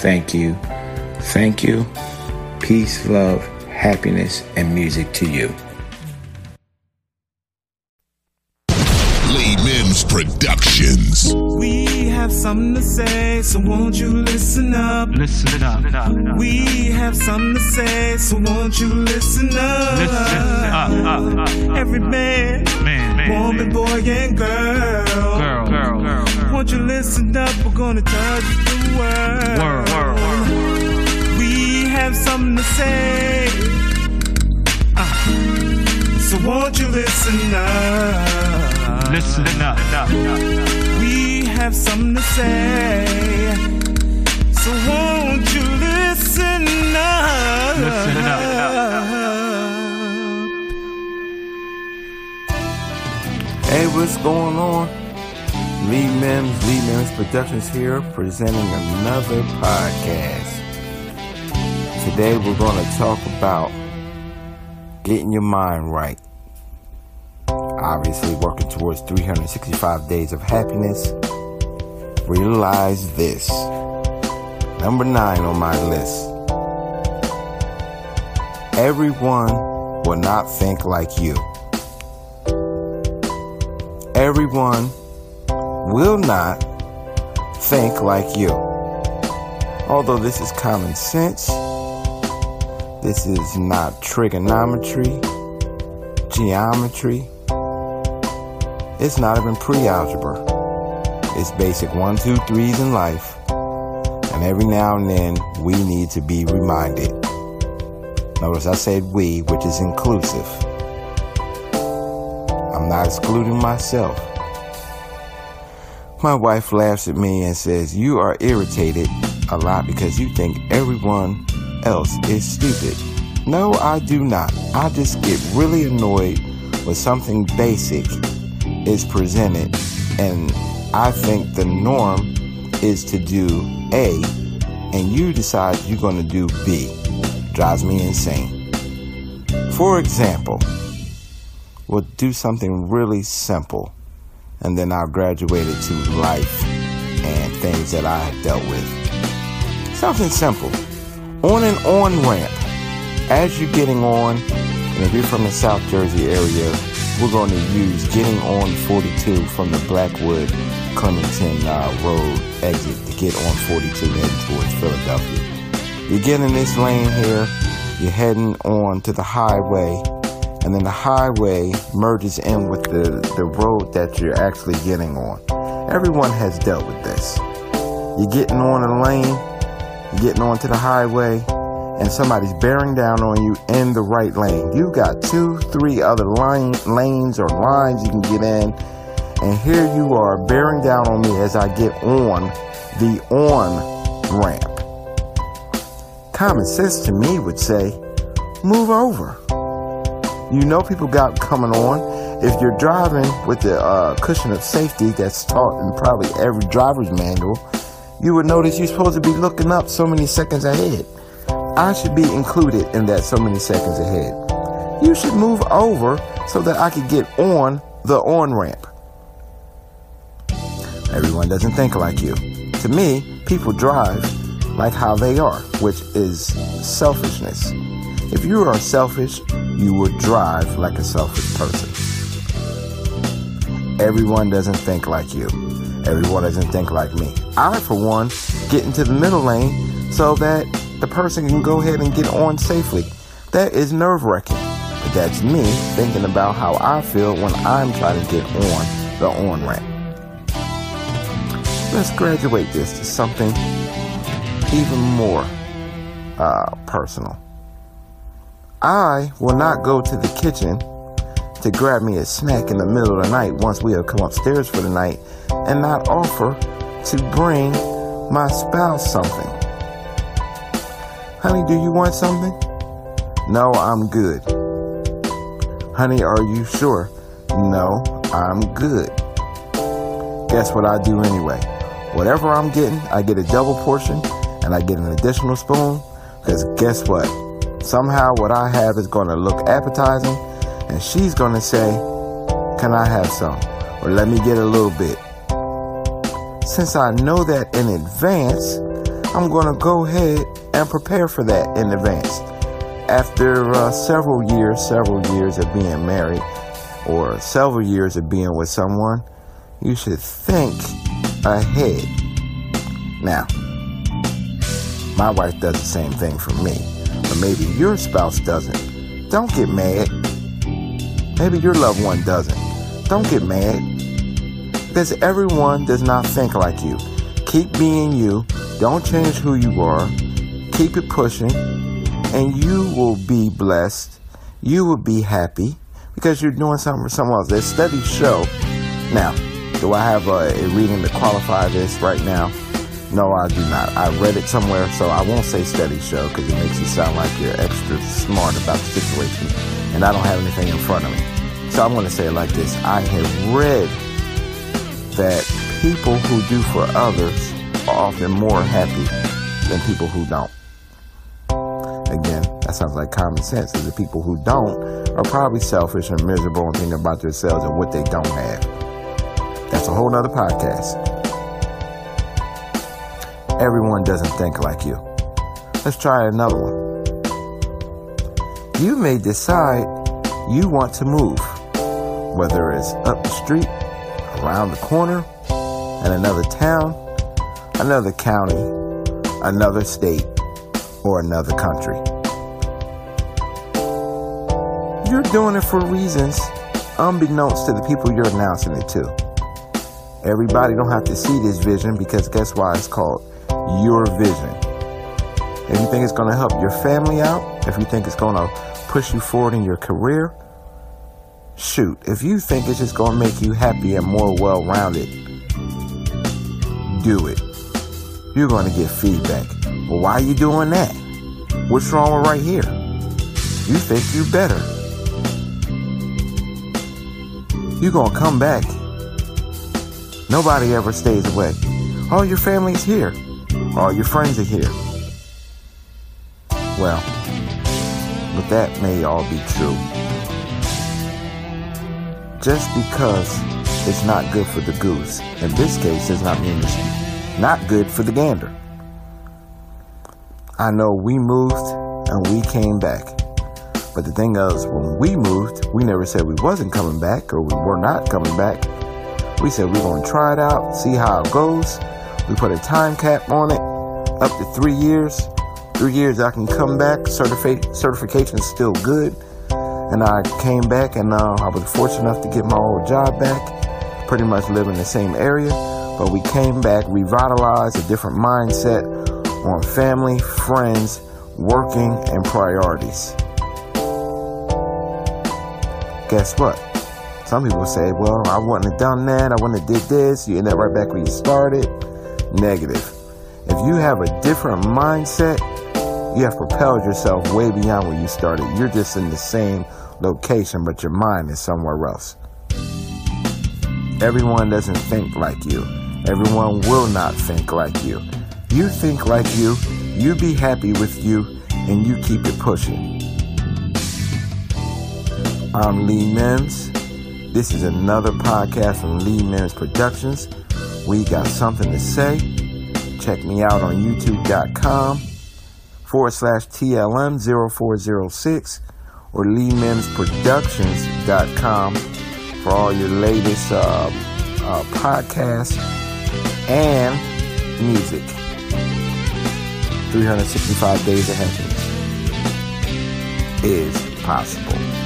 Thank you. Thank you. Peace, love, happiness, and music to you. Lee Mims Productions. We have something to say, so won't you listen up? Listen up. We have something to say, so won't you listen up? Listen up. up, up, up. Every man, Man, man, woman, man. boy, and girl. Girl, girl, girl, girl. Won't you listen up? We're gonna touch the world. Word, word, word. We have something to say. Uh, so won't you listen up? Listen up. We have something to say. So won't you listen up? Listen up. Hey, what's going on? Lee Mims, Lee Mims Productions here, presenting another podcast. Today we're going to talk about getting your mind right. Obviously, working towards 365 days of happiness. Realize this. Number nine on my list. Everyone will not think like you. Everyone will not think like you. Although this is common sense, this is not trigonometry, geometry. It's not even pre algebra. It's basic one, two, threes in life. And every now and then we need to be reminded. Notice I said we, which is inclusive. I'm not excluding myself. My wife laughs at me and says, You are irritated a lot because you think everyone else is stupid. No, I do not. I just get really annoyed when something basic is presented and I think the norm is to do A and you decide you're going to do B. Drives me insane. For example, we'll do something really simple and then I'll graduate it to life and things that I have dealt with. Something simple. On and on ramp. As you're getting on, and if you're from the South Jersey area, we're going to use getting on 42 from the Blackwood Clementon uh, Road exit to get on 42 heading towards Philadelphia. You get in this lane here, you're heading on to the highway, and then the highway merges in with the, the road that you're actually getting on. Everyone has dealt with this. You're getting on a lane, you're getting onto the highway, and somebody's bearing down on you in the right lane. You've got two, three other line, lanes or lines you can get in, and here you are bearing down on me as I get on the on ramp. Common sense to me would say, move over. You know people got coming on. If you're driving with the uh, cushion of safety that's taught in probably every driver's manual, you would notice you're supposed to be looking up so many seconds ahead. I should be included in that so many seconds ahead. You should move over so that I could get on the on ramp. Everyone doesn't think like you. To me, people drive like how they are, which is selfishness. If you are selfish, you will drive like a selfish person. Everyone doesn't think like you. Everyone doesn't think like me. I, for one, get into the middle lane so that the person can go ahead and get on safely. That is nerve wracking. But that's me thinking about how I feel when I'm trying to get on the on ramp. Let's graduate this to something even more uh, personal. I will not go to the kitchen to grab me a snack in the middle of the night once we have come upstairs for the night and not offer to bring my spouse something. Honey, do you want something? No, I'm good. Honey, are you sure? No, I'm good. Guess what I do anyway? Whatever I'm getting, I get a double portion and I get an additional spoon because guess what? Somehow what I have is going to look appetizing and she's going to say, Can I have some? Or let me get a little bit. Since I know that in advance, I'm going to go ahead and prepare for that in advance. After uh, several years, several years of being married, or several years of being with someone, you should think ahead. Now, my wife does the same thing for me, but maybe your spouse doesn't. Don't get mad. Maybe your loved one doesn't. Don't get mad. Because everyone does not think like you. Keep being you. Don't change who you are. Keep it pushing. And you will be blessed. You will be happy because you're doing something for someone else. There's studies show. Now, do I have a, a reading to qualify this right now? No, I do not. I read it somewhere, so I won't say study show because it makes you sound like you're extra smart about the situation, and I don't have anything in front of me. So I'm going to say it like this I have read that people who do for others are often more happy than people who don't. Again, that sounds like common sense, the people who don't are probably selfish and miserable and thinking about themselves and what they don't have. That's a whole nother podcast. Everyone doesn't think like you. Let's try another one. You may decide you want to move, whether it's up the street, around the corner, in another town, another county, another state, or another country. You're doing it for reasons unbeknownst to the people you're announcing it to. Everybody don't have to see this vision because guess why it's called your vision. If you think it's going to help your family out, if you think it's going to push you forward in your career, shoot. If you think it's just going to make you happy and more well rounded, do it. You're going to get feedback. Well, why are you doing that? What's wrong with right here? You think you are better. You're going to come back Nobody ever stays away. All your family's here. All your friends are here. Well, but that may all be true. Just because it's not good for the goose, in this case, does not mean it's not good for the gander. I know we moved and we came back. But the thing is, when we moved, we never said we wasn't coming back or we were not coming back. We said we're going to try it out, see how it goes. We put a time cap on it, up to three years. Three years I can come back. Certifi- certification is still good. And I came back and uh, I was fortunate enough to get my old job back. Pretty much live in the same area. But we came back, revitalized a different mindset on family, friends, working, and priorities. Guess what? Some people say, well, I wouldn't have done that. I wouldn't have did this. You end up right back where you started. Negative. If you have a different mindset, you have propelled yourself way beyond where you started. You're just in the same location, but your mind is somewhere else. Everyone doesn't think like you. Everyone will not think like you. You think like you, you be happy with you, and you keep it pushing. I'm Lee Mims. This is another podcast from Lee Mims Productions. We got something to say. Check me out on youtube.com forward slash TLM 0406 or LeeMimsProductions.com for all your latest uh, uh, podcasts and music. 365 days of heaven is possible.